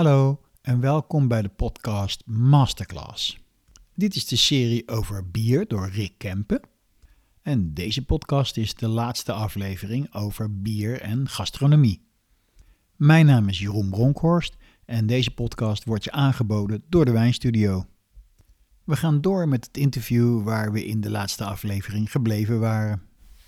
Hallo en welkom bij de podcast Masterclass. Dit is de serie over bier door Rick Kempen. En deze podcast is de laatste aflevering over bier en gastronomie. Mijn naam is Jeroen Bronkhorst en deze podcast wordt je aangeboden door de Wijnstudio. We gaan door met het interview waar we in de laatste aflevering gebleven waren.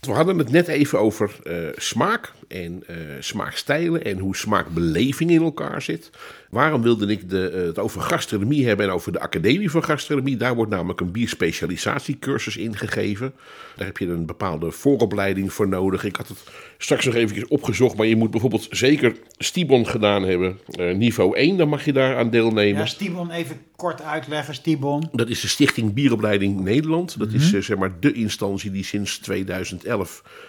We hadden het net even over uh, smaak en uh, smaakstijlen en hoe smaakbeleving in elkaar zit. Waarom wilde ik de, uh, het over gastronomie hebben en over de Academie van Gastronomie? Daar wordt namelijk een bierspecialisatiecursus ingegeven. Daar heb je een bepaalde vooropleiding voor nodig. Ik had het straks nog even opgezocht, maar je moet bijvoorbeeld zeker Stibon gedaan hebben. niveau 1, dan mag je daar aan deelnemen. Ja, Stibon even kort uitleggen, Stibon. Dat is de Stichting Bieropleiding Nederland. Dat mm -hmm. is zeg maar de instantie die sinds 2011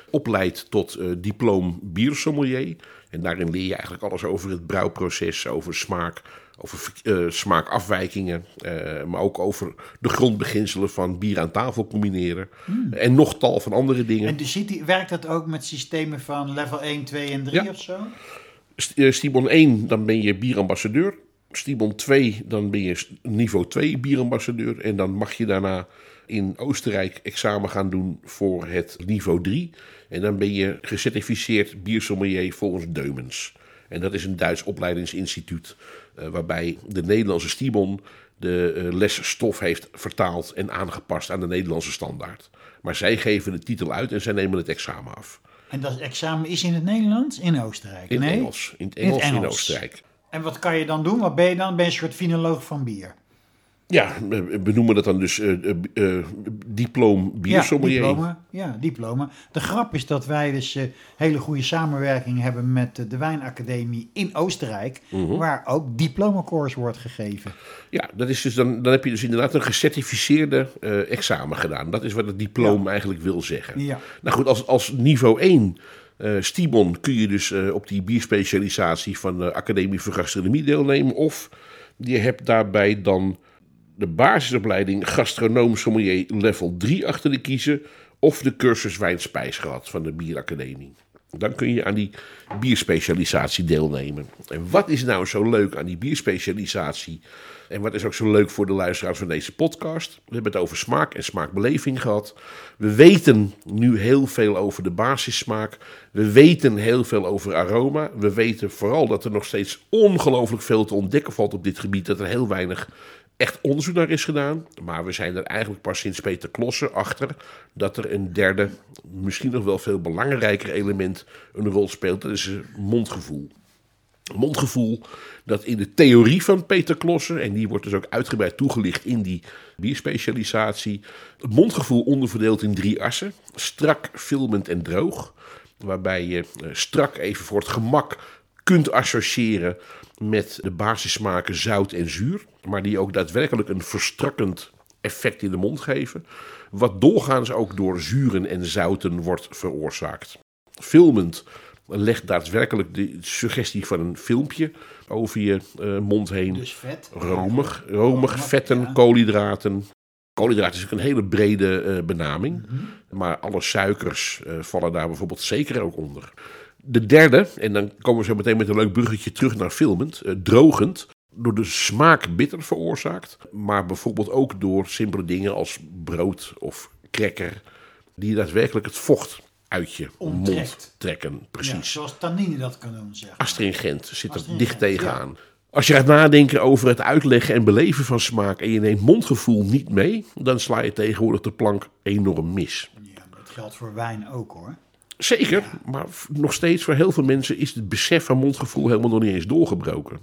opleidt tot uh, diploma biersommelier. En daarin leer je eigenlijk alles over het brouwproces, over smaak, over uh, smaakafwijkingen, uh, maar ook over de grondbeginselen van bier aan tafel combineren. Mm. En nog tal van andere dingen. En dus werkt dat ook met systemen van level 1, 2 en 3 ja. of zo? Stibon 1, dan ben je bierambassadeur. Stibon 2, dan ben je niveau 2 bierambassadeur. En dan mag je daarna in Oostenrijk examen gaan doen voor het niveau 3. En dan ben je gecertificeerd biersommelier volgens Deumens. En dat is een Duits opleidingsinstituut uh, waarbij de Nederlandse Stibon de uh, lesstof heeft vertaald en aangepast aan de Nederlandse standaard. Maar zij geven de titel uit en zij nemen het examen af. En dat examen is in het Nederlands? In Oostenrijk? In nee? Engels. In het Engels in, het in Engels. Oostenrijk. En wat kan je dan doen? Wat ben je dan? Ben je een soort finoloog van bier? Ja, we noemen dat dan dus uh, uh, uh, diploma biersommelier. Ja diploma, ja, diploma. De grap is dat wij dus hele goede samenwerking hebben met de Wijnacademie in Oostenrijk, Mhm. -huh. waar ook diplomacourse wordt gegeven. Ja, dat is dus dan, dan heb je dus inderdaad een gecertificeerde examen gedaan. Dat is wat het diploma ja. eigenlijk wil zeggen. Ja. Nou goed, als, als niveau 1 uh, Stibon kun je dus uh, op die bierspecialisatie van de Academie voor Gastronomie deelnemen. Of je hebt daarbij dan de basisopleiding gastronoom sommelier level 3 achter de kiezen. Of de cursus wijnspijs gehad van de Bieracademie. Dan kun je aan die bierspecialisatie deelnemen. En wat is nou zo leuk aan die bierspecialisatie? En wat is ook zo leuk voor de luisteraars van deze podcast? We hebben het over smaak en smaakbeleving gehad. We weten nu heel veel over de basissmaak. We weten heel veel over aroma. We weten vooral dat er nog steeds ongelooflijk veel te ontdekken valt op dit gebied. Dat er heel weinig echt onderzoek naar is gedaan. Maar we zijn er eigenlijk pas sinds Peter Klossen achter dat er een derde, misschien nog wel veel belangrijker element een rol speelt. Dat is mondgevoel. Mondgevoel dat in de theorie van Peter Klossen, en die wordt dus ook uitgebreid toegelicht in die bierspecialisatie, het mondgevoel onderverdeeld in drie assen: strak, filmend en droog. Waarbij je strak even voor het gemak kunt associëren met de basissmaken zout en zuur, maar die ook daadwerkelijk een verstrakkend effect in de mond geven, wat doorgaans ook door zuren en zouten wordt veroorzaakt. Filmend legt daadwerkelijk de suggestie van een filmpje over je uh, mond heen. Dus vet. Romig, romig, vetten, ja. koolhydraten. Koolhydraten is ook een hele brede uh, benaming, mm -hmm. maar alle suikers uh, vallen daar bijvoorbeeld zeker ook onder. De derde, en dan komen we zo meteen met een leuk bruggetje terug naar filmend, uh, drogend, door de smaak bitter veroorzaakt, maar bijvoorbeeld ook door simpele dingen als brood of cracker, die daadwerkelijk het vocht uit je Onttrekt. mond trekken. Precies. Ja, zoals tannine dat kan doen, zeg. Astringent zit er dicht tegenaan. Ja. Als je gaat nadenken over het uitleggen en beleven van smaak en je neemt mondgevoel niet mee, dan sla je tegenwoordig de plank enorm mis. Ja, dat geldt voor wijn ook hoor. Zeker, ja. maar nog steeds voor heel veel mensen is het besef van mondgevoel helemaal nog niet eens doorgebroken.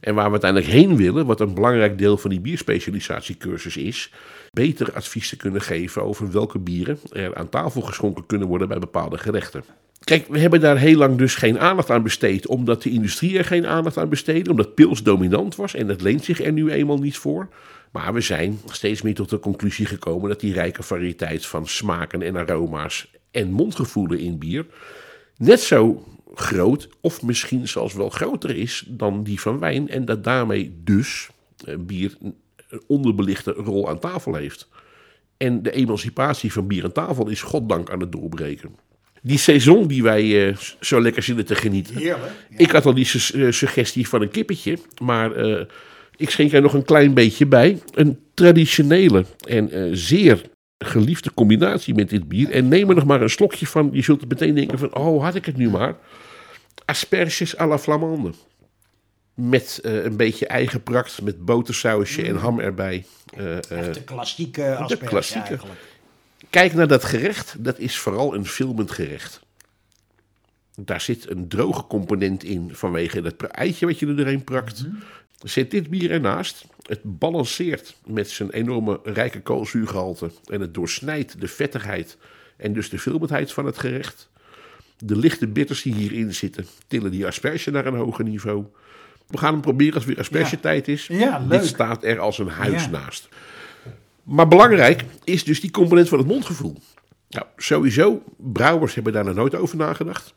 En waar we uiteindelijk heen willen, wat een belangrijk deel van die bierspecialisatiecursus is, beter advies te kunnen geven over welke bieren er aan tafel geschonken kunnen worden bij bepaalde gerechten. Kijk, we hebben daar heel lang dus geen aandacht aan besteed, omdat de industrie er geen aandacht aan besteedde, omdat pils dominant was en dat leent zich er nu eenmaal niet voor. Maar we zijn steeds meer tot de conclusie gekomen dat die rijke variëteit van smaken en aroma's en mondgevoelen in bier net zo groot of misschien zelfs wel groter is dan die van wijn en dat daarmee dus eh, bier een onderbelichte rol aan tafel heeft. En de emancipatie van bier aan tafel is goddank aan het doorbreken. Die saison die wij eh, zo lekker zitten te genieten. Heerlijk. Ik had al die su- eh, suggestie van een kippetje, maar ik schenk er nog een klein beetje bij. Een traditionele en zeer geliefde combinatie met dit bier. En neem er nog maar een slokje van. Je zult meteen denken van, oh, had ik het nu maar. Asperges à la Flamande. Met eh, een beetje eigen prakt, met botersausje en ham erbij. Eh, eh, Echt de klassieke asperge klassieke. eigenlijk. Kijk naar dat gerecht. Dat is vooral een filmend gerecht. Daar zit een droge component in vanwege dat eitje wat je er doorheen prakt. Er zit dit bier ernaast. Het balanceert met zijn enorme rijke koolzuurgehalte. En het doorsnijdt de vettigheid en dus de filmendheid van het gerecht. De lichte bitters die hierin zitten tillen die asperge naar een hoger niveau. We gaan hem proberen als het weer aspergetijd is. Ja. Dit staat er als een huis Ja. naast. Maar belangrijk is dus die component van het mondgevoel. Nou, sowieso, brouwers hebben daar nog nooit over nagedacht.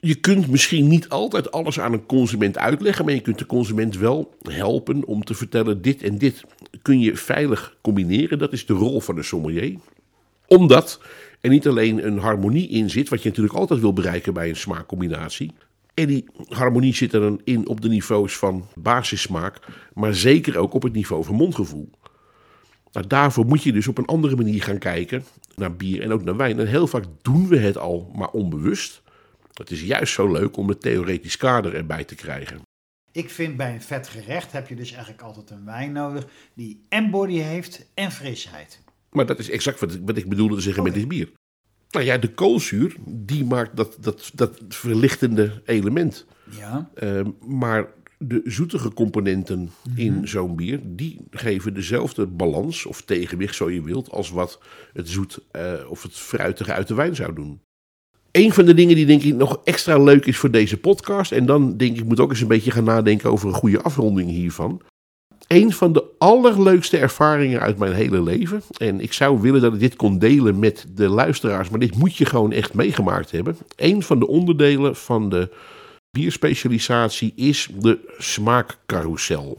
Je kunt misschien niet altijd alles aan een consument uitleggen, maar je kunt de consument wel helpen om te vertellen: dit en dit kun je veilig combineren. Dat is de rol van de sommelier. Omdat er niet alleen een harmonie in zit, wat je natuurlijk altijd wil bereiken bij een smaakcombinatie. En die harmonie zit er dan in op de niveaus van basissmaak, maar zeker ook op het niveau van mondgevoel. Nou, daarvoor moet je dus op een andere manier gaan kijken naar bier en ook naar wijn. En heel vaak doen we het al, maar onbewust. Het is juist zo leuk om het theoretisch kader erbij te krijgen. Ik vind bij een vet gerecht heb je dus eigenlijk altijd een wijn nodig die en body heeft en frisheid. Maar dat is exact wat ik, wat ik bedoelde te zeggen met dit bier. Nou ja, de koolzuur, die maakt dat, dat, dat verlichtende element. Ja. Ehm, maar de zoetige componenten in zo'n bier, die geven dezelfde balans of tegenwicht, zo je wilt, als wat het zoet eh, of het fruitige uit de wijn zou doen. Een van de dingen die denk ik nog extra leuk is voor deze podcast, en dan denk ik moet ook eens een beetje gaan nadenken over een goede afronding hiervan. Een van de allerleukste ervaringen uit mijn hele leven. En ik zou willen dat ik dit kon delen met de luisteraars, maar dit moet je gewoon echt meegemaakt hebben. Een van de onderdelen van de bierspecialisatie is de smaakcarousel.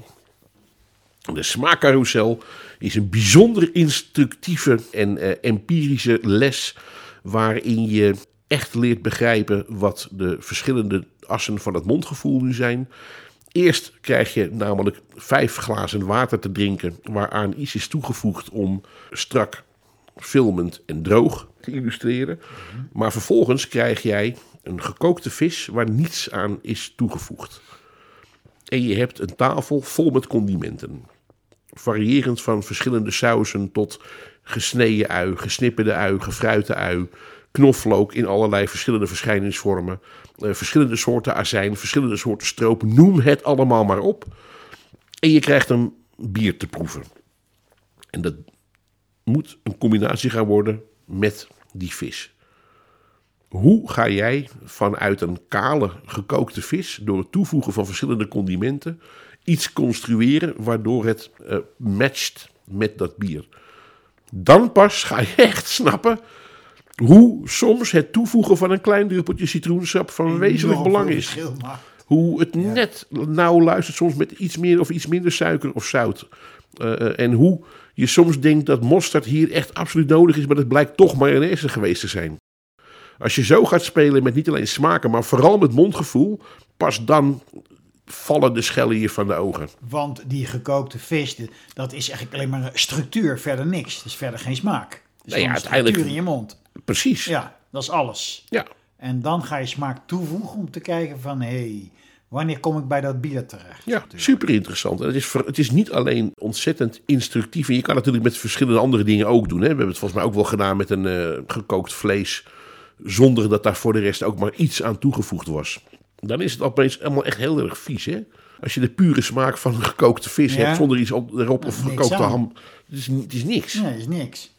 De smaakcarousel is een bijzonder instructieve en eh, empirische les waarin je echt leert begrijpen wat de verschillende assen van het mondgevoel nu zijn. Eerst krijg je namelijk vijf glazen water te drinken waaraan iets is toegevoegd om strak, filmend en droog te illustreren. Maar vervolgens krijg jij een gekookte vis waar niets aan is toegevoegd. En je hebt een tafel vol met condimenten. Variërend van verschillende sausen tot gesneden ui, gesnipperde ui, gefruite ui, knoflook in allerlei verschillende verschijningsvormen, eh, verschillende soorten azijn, verschillende soorten stroop, noem het allemaal maar op. En je krijgt een bier te proeven. En dat moet een combinatie gaan worden met die vis. Hoe ga jij vanuit een kale gekookte vis, door het toevoegen van verschillende condimenten, iets construeren waardoor het eh, matcht met dat bier? Dan pas ga je echt snappen hoe soms het toevoegen van een klein druppeltje citroensap van wezenlijk belang is. Hoe het net nauw luistert soms met iets meer of iets minder suiker of zout. Eh, eh, en hoe je soms denkt dat mosterd hier echt absoluut nodig is, maar het blijkt toch mayonaise geweest te zijn. Als je zo gaat spelen met niet alleen smaken, maar vooral met mondgevoel, pas dan vallen de schellen je van de ogen. Want die gekookte vis, dat is eigenlijk alleen maar een structuur, verder niks. Dus verder geen smaak. Dus Nou ja, uiteindelijk- structuur in je mond. Precies. Ja, dat is alles. Ja. En dan ga je smaak toevoegen om te kijken van, hé, hey, wanneer kom ik bij dat bier terecht? Ja, super interessant. Het is, het is niet alleen ontzettend instructief. En je kan het natuurlijk met verschillende andere dingen ook doen. Hè. We hebben het volgens mij ook wel gedaan met een eh, gekookt vlees. Zonder dat daar voor de rest ook maar iets aan toegevoegd was. Dan is het opeens allemaal echt heel erg vies. Hè? Als je de pure smaak van een gekookte vis Ja. hebt zonder iets op, erop of gekookte aan. ham. Het is, het is niks. Nee, is niks.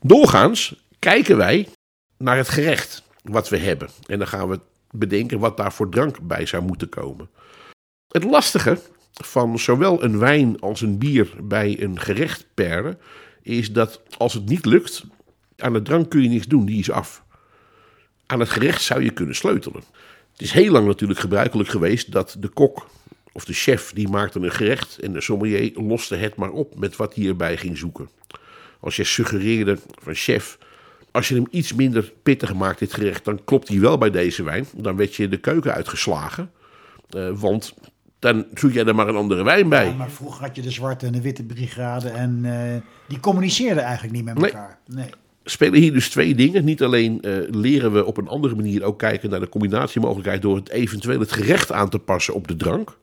Doorgaans kijken wij naar het gerecht wat we hebben. En dan gaan we bedenken wat daar voor drank bij zou moeten komen. Het lastige van zowel een wijn als een bier bij een gerecht paren... is dat als het niet lukt, aan de drank kun je niks doen, die is af. Aan het gerecht zou je kunnen sleutelen. Het is heel lang natuurlijk gebruikelijk geweest dat de kok of de chef... die maakte een gerecht en de sommelier loste het maar op met wat hij erbij ging zoeken. Als je suggereerde van chef, Als je hem iets minder pittig maakt, dit gerecht, dan klopt hij wel bij deze wijn. Dan werd je de keuken uitgeslagen. Eh, want dan zoek jij er maar een andere wijn bij. Ja, maar vroeger had je de zwarte en de witte brigade en eh, die communiceerden eigenlijk niet met elkaar. Nee. spelen hier dus twee dingen. Niet alleen eh, leren we op een andere manier ook kijken naar de combinatiemogelijkheid door het eventueel het gerecht aan te passen op de drank.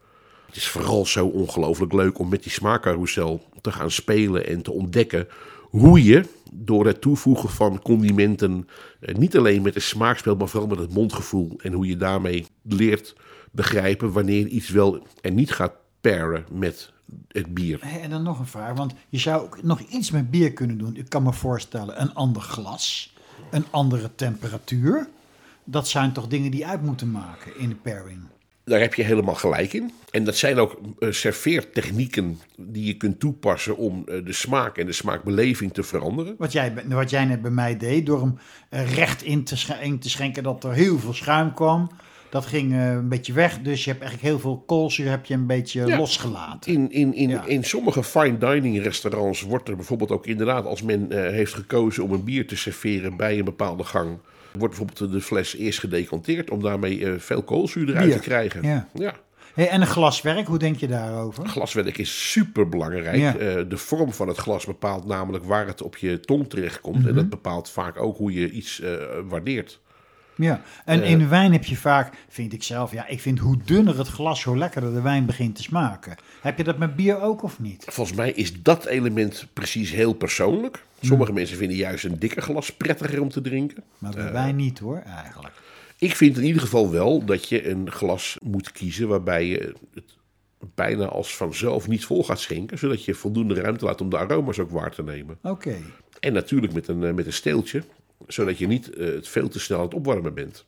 Het is vooral zo ongelooflijk leuk om met die smaakcarousel te gaan spelen en te ontdekken hoe je door het toevoegen van condimenten eh, niet alleen met de smaak speelt, maar vooral met het mondgevoel en hoe je daarmee leert begrijpen wanneer iets wel en niet gaat paren met het bier. En dan nog een vraag, want je zou ook nog iets met bier kunnen doen. Ik kan me voorstellen, een ander glas, een andere temperatuur. Dat zijn toch dingen die uit moeten maken in de pairing. Daar heb je helemaal gelijk in. En dat zijn ook eh, serveertechnieken die je kunt toepassen om eh, de smaak en de smaakbeleving te veranderen. Wat jij, wat jij net bij mij deed, door hem eh, recht in te, sch- in te schenken dat er heel veel schuim kwam. Dat ging een beetje weg, dus je hebt eigenlijk heel veel koolzuur heb je een beetje Ja. losgelaten. In, in, in, Ja. in sommige fine dining restaurants wordt er bijvoorbeeld ook inderdaad, als men heeft gekozen om een bier te serveren bij een bepaalde gang, wordt bijvoorbeeld de fles eerst gedecanteerd om daarmee eh, veel koolzuur eruit Bier. te krijgen. Ja. ja. En een glaswerk, hoe denk je daarover? Glaswerk is super belangrijk. Ja. de vorm van het glas bepaalt namelijk waar het op je tong terechtkomt. Mhm. En dat bepaalt vaak ook hoe je iets eh, waardeert. Ja, en Eh. in wijn heb je vaak, vind ik zelf, ja, ik vind hoe dunner het glas, hoe lekkerder de wijn begint te smaken. Heb je dat met bier ook of niet? Volgens mij is dat element precies heel persoonlijk. Sommige mensen vinden juist een dikker glas prettiger om te drinken. Maar Eh. bij wijn niet hoor, eigenlijk. Ik vind in ieder geval wel dat je een glas moet kiezen waarbij je het bijna als vanzelf niet vol gaat schenken. Zodat je voldoende ruimte laat om de aroma's ook waar te nemen. Oké. En natuurlijk met een, eh, met een steeltje. Zodat je niet het veel te snel aan het opwarmen bent.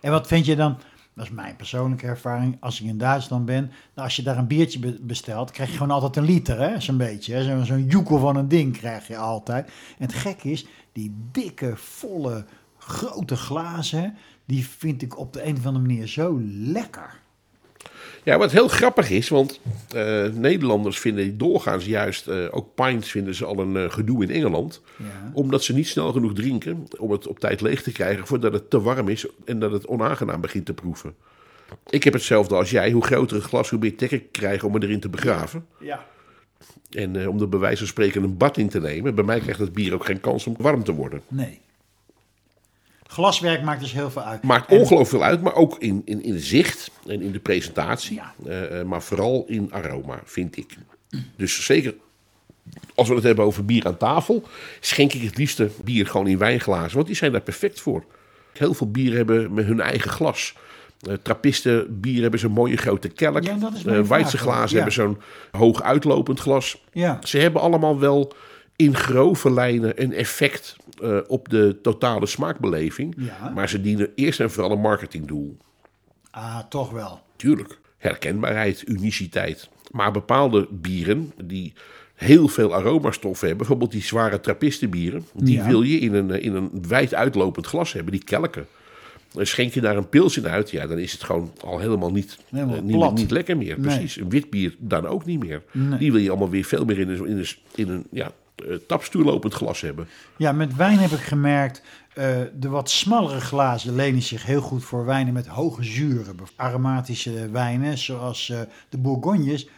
En wat vind je dan, dat is mijn persoonlijke ervaring, als ik in Duitsland ben, nou, als je daar een biertje be- bestelt, krijg je gewoon altijd een liter, hè, zo'n beetje. hè. Zo- Zo'n joekel van een ding krijg je altijd. En het gekke is, die dikke, volle, grote glazen, die vind ik op de een of andere manier zo lekker. Ja, wat heel grappig is, want eh, Nederlanders vinden doorgaans juist, eh, ook pints vinden ze al een eh, gedoe in Engeland. Ja. Omdat ze niet snel genoeg drinken om het op tijd leeg te krijgen voordat het te warm is en dat het onaangenaam begint te proeven. Ik heb hetzelfde als jij. Hoe groter het glas, hoe meer trek ik krijg om het erin te begraven. Ja. En om er bij wijze van spreken een bad in te nemen. Bij mij krijgt het bier ook geen kans om warm te worden. Nee. Glaswerk maakt dus heel veel uit. Maakt ongelooflijk veel uit, maar ook in, in, in zicht en in de presentatie. Ja. Eh, eh, maar vooral in aroma, vind ik. Dus zeker als we het hebben over bier aan tafel, schenk ik het liefste bier gewoon in wijnglazen, want die zijn daar perfect voor. Heel veel bieren hebben met hun eigen glas. Eh Trappisten bier hebben zo'n mooie grote kelk. Ja, glazen ja. hebben zo'n hoog uitlopend glas. Ja. Ze hebben allemaal wel in grove lijnen een effect eh, op de totale smaakbeleving. Ja. Maar ze dienen eerst en vooral een marketingdoel. Ah, toch wel. Tuurlijk. Herkenbaarheid, uniciteit. Maar bepaalde bieren die heel veel aromastoffen hebben, bijvoorbeeld die zware trappistenbieren, die Ja. wil je in een, eh, in een wijd uitlopend glas hebben, die kelken. En schenk je daar een pils in uit, ja, dan is het gewoon al helemaal niet, Helemaal eh, niet, lekker meer. Nee. Precies. Een wit bier dan ook niet meer. Nee. Die wil je allemaal weer veel meer in een, in een, in een ja, eh, tapstoelopend glas hebben. Ja, met wijn heb ik gemerkt, eh, de wat smallere glazen lenen zich heel goed voor wijnen met hoge zuren. Aromatische wijnen, zoals eh, de Bourgognes,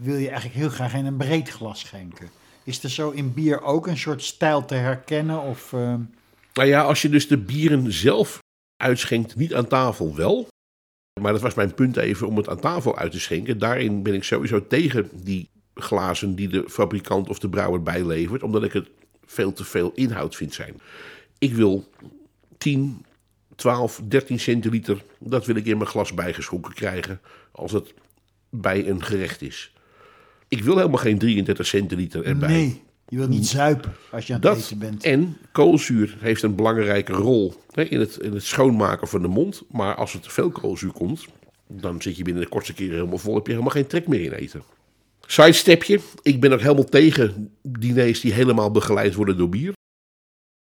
wil je eigenlijk heel graag in een breed glas schenken. Is er zo in bier ook een soort stijl te herkennen? Of, Nou ja, als je dus de bieren zelf uitschenkt, niet aan tafel wel. Maar dat was mijn punt even om het aan tafel uit te schenken. Daarin ben ik sowieso tegen die glazen die de fabrikant of de brouwer bijlevert. Omdat ik het veel te veel inhoud vind zijn. Ik wil 10, 12, 13 centiliter, dat wil ik in mijn glas bijgeschonken krijgen. Als het bij een gerecht is. Ik wil helemaal geen 33 centiliter erbij. nee, je wilt niet zuipen als je aan het Dat eten bent. en koolzuur heeft een belangrijke rol hè, in, het, in het schoonmaken van de mond. Maar als er te veel koolzuur komt, dan zit je binnen de kortste keren helemaal vol. Heb je helemaal geen trek meer in eten. Sidestepje. Ik ben ook helemaal tegen diners die helemaal begeleid worden door bier.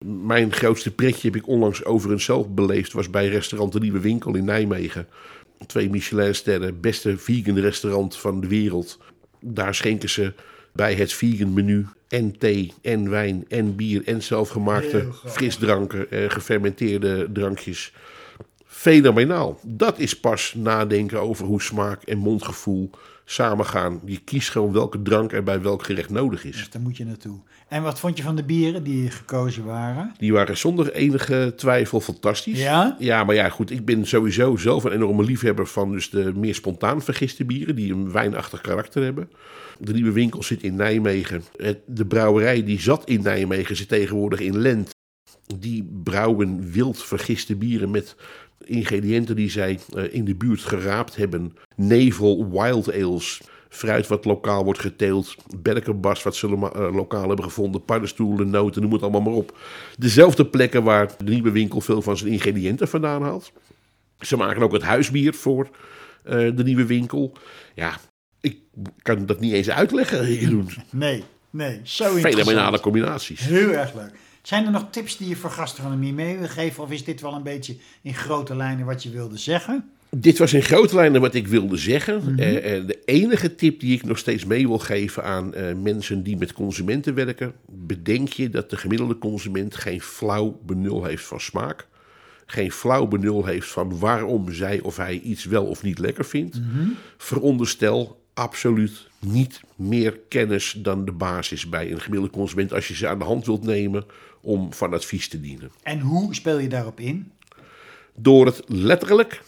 Mijn grootste pretje heb ik onlangs overigens zelf beleefd. Was bij restaurant De Nieuwe Winkel in Nijmegen. Twee Michelinsterren, beste vegan restaurant van de wereld. Daar schenken ze bij het menu en thee en wijn en bier en zelfgemaakte frisdranken, eh, gefermenteerde drankjes. Fenomenaal. Dat is pas nadenken over hoe smaak en mondgevoel samengaan. Je kiest gewoon welke drank er bij welk gerecht nodig is. Dus daar moet je naartoe. En wat vond je van de bieren die gekozen waren? Die waren zonder enige twijfel fantastisch. Ja? Ja, maar ja, goed. Ik ben sowieso zelf een enorme liefhebber van dus de meer spontaan vergiste bieren. Die een wijnachtig karakter hebben. De nieuwe winkel zit in Nijmegen. De brouwerij die zat in Nijmegen zit tegenwoordig in Lent. Die brouwen wild vergiste bieren met ingrediënten die zij eh, in de buurt geraapt hebben. Nevel, wild ales, fruit wat lokaal wordt geteeld, berkenbas wat ze eh, lokaal hebben gevonden, paddenstoelen, noten, noem het allemaal maar op. Dezelfde plekken waar de nieuwe winkel veel van zijn ingrediënten vandaan haalt. Ze maken ook het huisbier voor eh, de nieuwe winkel. Ja, ik kan dat niet eens uitleggen, Jeroen. Nee, nee. Zo Fenomenale combinaties. Heel erg leuk. Zijn er nog tips die je voor gastronomie mee wil geven? Of is dit wel een beetje in grote lijnen wat je wilde zeggen? Dit was in grote lijnen wat ik wilde zeggen. Eh, de enige tip die ik nog steeds mee wil geven aan eh, mensen die met consumenten werken. Bedenk je dat de gemiddelde consument geen flauw benul heeft van smaak. Geen flauw benul heeft van waarom zij of hij iets wel of niet lekker vindt. Veronderstel absoluut niet meer kennis dan de basis bij een gemiddelde consument. Als je ze aan de hand wilt nemen om van advies te dienen. En hoe speel je daarop in? Door het letterlijk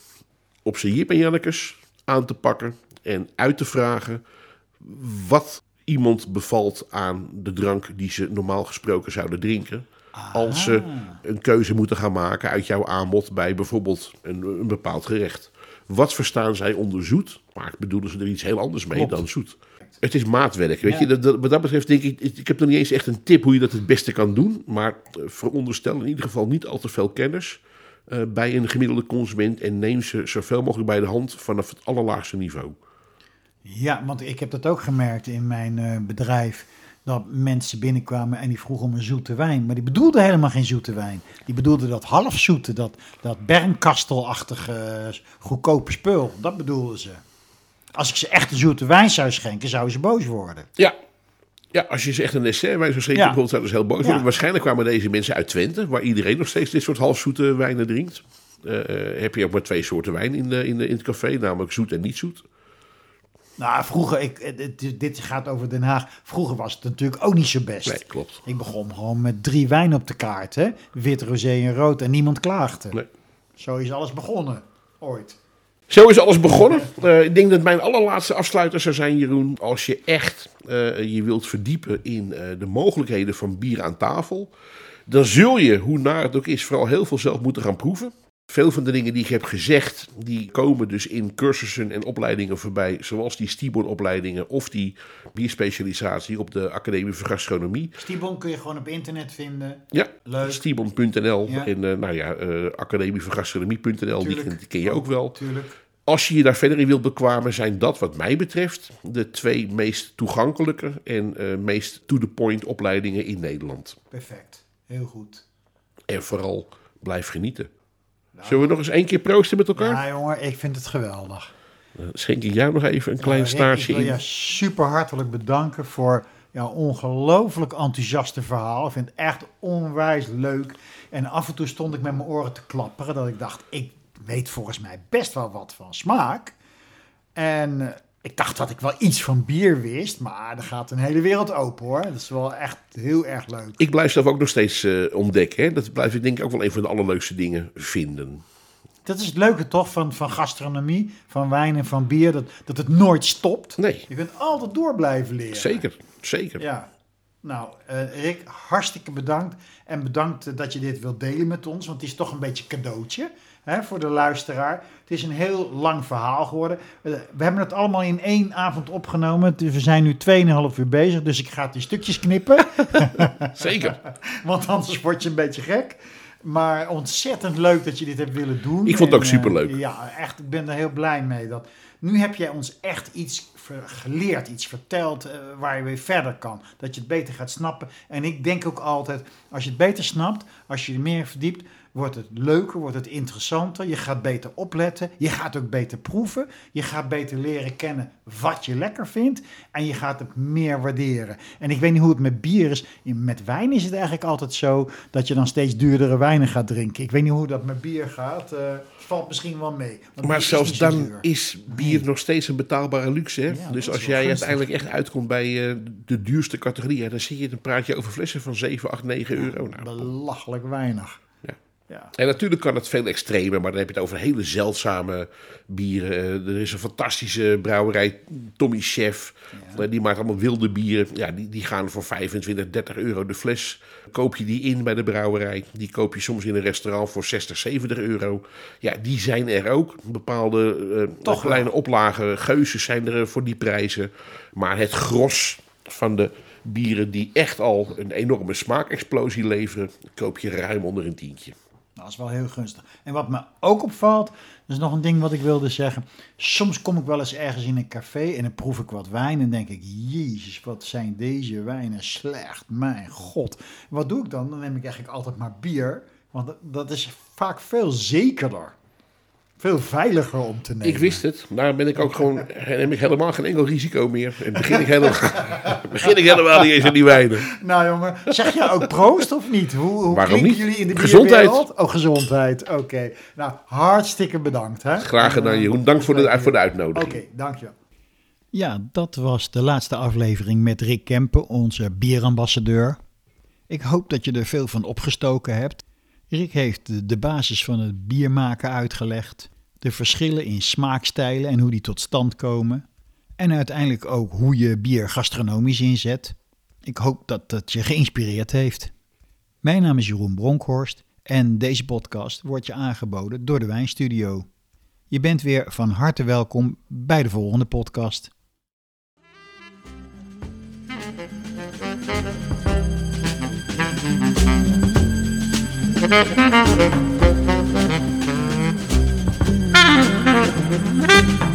op zijn Jip en Jannekes aan te pakken en uit te vragen wat iemand bevalt aan de drank die ze normaal gesproken zouden drinken. Als ze een keuze moeten gaan maken uit jouw aanbod bij bijvoorbeeld een, een bepaald gerecht. Wat verstaan zij onder zoet? Maar bedoelen ze er iets heel anders mee Klopt. dan zoet? Het is maatwerk. Weet Ja. je? Dat, dat- wat dat betreft denk ik, ik heb nog niet eens echt een tip hoe je dat het beste kan doen. Maar eh, veronderstel in ieder geval niet al te veel kennis eh, bij een gemiddelde consument. En neem ze zoveel mogelijk bij de hand vanaf het allerlaagste niveau. Ja, want ik heb dat ook gemerkt in mijn eh, bedrijf. Dat mensen binnenkwamen en die vroegen om een zoete wijn. Maar die bedoelden helemaal geen zoete wijn. Die bedoelden dat halfzoete, dat, dat bernkastelachtige goedkope spul. Dat bedoelden ze. Als ik ze echt een zoete wijn zou schenken, zouden ze boos worden. Ja. Ja, als je ze echt een dessertwijn zou schenken, Ja. bijvoorbeeld, zouden ze heel boos worden. Ja. Waarschijnlijk kwamen deze mensen uit Twente, waar iedereen nog steeds dit soort halfzoete wijnen drinkt. Eh, heb je ook maar twee soorten wijn in, de, in, de, in het café, namelijk zoet en niet zoet. Nou, vroeger, ik, eh, dit, dit gaat over Den Haag. Vroeger was het natuurlijk ook niet zo best. Nee, klopt. Ik begon gewoon met drie wijnen op de kaart. Hè? Wit, rosé en rood. En niemand klaagde. Nee. Zo is alles begonnen. Ooit. Zo is alles begonnen. Eh, ik denk dat mijn allerlaatste afsluiter zou zijn, Jeroen. Als je echt eh, je wilt verdiepen in eh, de mogelijkheden van bier aan tafel, dan zul je, hoe naar het ook is, vooral heel veel zelf moeten gaan proeven. Veel van de dingen die ik heb gezegd, die komen dus in cursussen en opleidingen voorbij, zoals die Stibon-opleidingen of die bierspecialisatie op de Academie voor Gastronomie. Stibon kun je gewoon op internet vinden. Ja, Leuk. Stibon.nl Ja. en eh, nou ja, eh Academie voor Gastronomie.nl, die, Tuurlijk. ken- die ken je ook wel. Tuurlijk. Als je je daar verder in wilt bekwamen, zijn dat wat mij betreft de twee meest toegankelijke en eh, meest to-the-point opleidingen in Nederland. Perfect. Heel goed. En vooral blijf genieten. Zullen we nog eens één keer proosten met elkaar? Ja, jongen, ik vind het geweldig. Dan schenk ik jou nog even een klein Nou, staartje Ik wil in. je super hartelijk bedanken voor jouw ongelooflijk enthousiaste verhaal. Ik vind het echt onwijs leuk. En af en toe stond ik met mijn oren te klapperen. Dat ik dacht, ik weet volgens mij best wel wat van smaak. En ik dacht dat ik wel iets van bier wist. Maar er gaat een hele wereld open hoor. Dat is wel echt heel erg leuk. Ik blijf zelf ook nog steeds eh, ontdekken. Hè. Dat blijf ik denk ik ook wel een van de allerleukste dingen vinden. Dat is het leuke toch van, van gastronomie, van wijn en van bier. Dat, dat het nooit stopt. Nee, Je kunt altijd door blijven leren. zeker. Zeker. Ja. Nou, eh, Rick, hartstikke bedankt. En bedankt eh, dat je dit wilt delen met ons. Want het is toch een beetje een cadeautje hè, voor de luisteraar. Het is een heel lang verhaal geworden. We hebben het allemaal in één avond opgenomen. Dus we zijn nu 2,5 uur bezig. Dus ik ga het in stukjes knippen. Zeker. want anders word je een beetje gek. Maar ontzettend leuk dat je dit hebt willen doen. Ik vond het ook En, eh, superleuk. ja, echt. Ik ben er heel blij mee. Dat, nu heb jij ons echt iets geleerd, iets verteld eh, waar je weer verder kan. Dat je het beter gaat snappen. En ik denk ook altijd, als je het beter snapt, als je er meer verdiept, wordt het leuker, wordt het interessanter. Je gaat beter opletten. Je gaat ook beter proeven. Je gaat beter leren kennen wat je lekker vindt. En je gaat het meer waarderen. En ik weet niet hoe het met bier is. Met wijn is het eigenlijk altijd zo dat je dan steeds duurdere wijnen gaat drinken. Ik weet niet hoe dat met bier gaat. Uh, valt misschien wel mee. Maar zelfs dan is bier nog steeds een betaalbare luxe. Hè? Ja, dus als jij uiteindelijk echt uitkomt bij uh, de duurste categorie, dan zie je een praatje over flessen van 7, 8, 9 euro. Nou, belachelijk weinig. Ja. En natuurlijk kan het veel extremer, maar dan heb je het over hele zeldzame bieren. Eh, er is een fantastische brouwerij, Tommy Chef. Eh, die maakt allemaal wilde bieren. Ja, die, die gaan voor 25, 30 euro de fles. Koop je die in bij de brouwerij. Die koop je soms in een restaurant voor 60, 70 euro. Ja, die zijn er ook. Bepaalde uh, Toch kleine oplagen, geuzes zijn er voor die prijzen. Maar het gros van de bieren die echt al een enorme smaakexplosie leveren, koop je ruim onder een tientje. Dat is wel heel gunstig. En wat me ook opvalt, is nog een ding wat ik wilde zeggen. Soms kom ik wel eens ergens in een café en dan proef ik wat wijn en denk ik, jezus, wat zijn deze wijnen slecht, mijn god. Wat doe ik dan? Dan neem ik eigenlijk altijd maar bier, want dat is vaak veel zekerder veel veiliger om te nemen. Ik wist het. Daar ben ik ook gewoon, neem ik helemaal geen enkel risico meer. En begin ik helemaal, begin ik helemaal niet eens aan die wijnen. Nou jongen, zeg je ook proost of niet? Hoe, hoe Waarom niet? jullie in de Gezondheid. Oh, gezondheid. Oké. Nou, hartstikke bedankt. Hè? Graag gedaan Jeroen. Dank voor de, voor de uitnodiging. Oké, dank je. Ja, dat was de laatste aflevering met Rick Kempen, onze bierambassadeur. Ik hoop dat je er veel van opgestoken hebt. Rick heeft de basis van het biermaken uitgelegd, de verschillen in smaakstijlen en hoe die tot stand komen, en uiteindelijk ook hoe je bier gastronomisch inzet. Ik hoop dat dat je geïnspireerd heeft. Mijn naam is Jeroen Bronkhorst en deze podcast wordt je aangeboden door de Wijnstudio. Je bent weer van harte welkom bij de volgende podcast. Thank you.